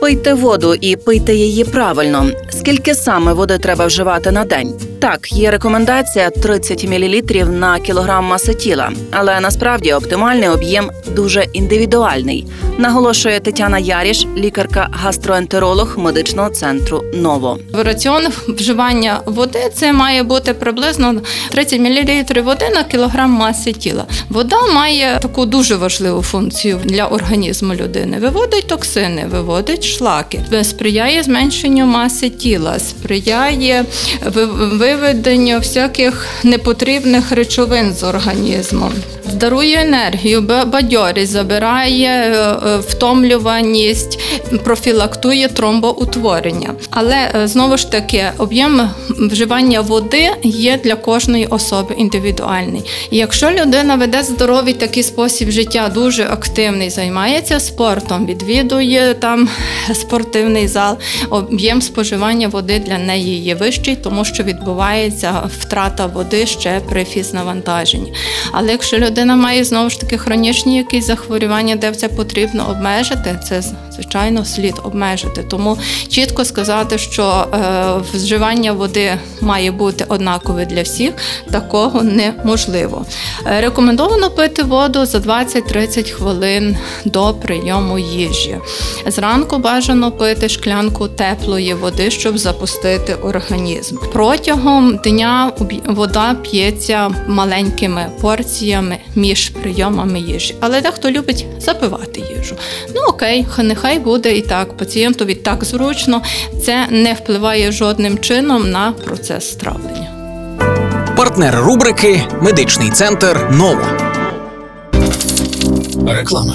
Пийте воду і пийте її правильно. Скільки саме води треба вживати на день? Так, є рекомендація 30 мл на кілограм маси тіла, але насправді оптимальний об'єм дуже індивідуальний, наголошує Тетяна Яріш, лікарка-гастроентеролог медичного центру Ново. В раціон вживання води це має бути приблизно 30 мл води на кілограм маси тіла. Вода має таку дуже важливу функцію для організму людини. Виводить токсини, виводить шлаки, сприяє зменшенню маси тіла, сприяє ви- виведенню всяких непотрібних речовин з організму. Дарує енергію, бадьорість, забирає е, е, втомлюваність, профілактує тромбоутворення. Але е, знову ж таки, об'єм вживання води є для кожної особи індивідуальний. Якщо людина веде здоровий такий спосіб життя, дуже активний, займається спортом, відвідує там спортивний зал, об'єм споживання води для неї є вищий, тому що відбувається втрата води ще при фізнавантаженні. Але якщо людина має знову ж таки хронічні якісь захворювання, де це потрібно обмежити, це звичайно слід обмежити. Тому чітко сказати, що е, вживання води має бути однакове для всіх, такого неможливо. Е, рекомендовано пити воду за 20-30 хвилин до прийому їжі. Зранку бажано пити шклянку теплої води, щоб запустити організм. Протягом дня вода п'ється маленькими порціями між прийомами їжі. Але дехто любить запивати їжу. Ну окей, ха- нехай буде і так. Пацієнтові так зручно. Це не впливає жодним чином на процес травлення. Партнер рубрики Медичний центр Нова. Реклама.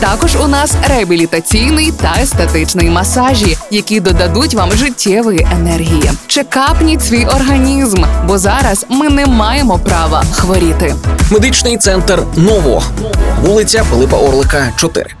Також у нас реабілітаційний та естетичний масажі, які додадуть вам життєвої енергії. Чекапніть свій організм, бо зараз ми не маємо права хворіти. Медичний центр Ново, вулиця Пилипа Орлика, 4.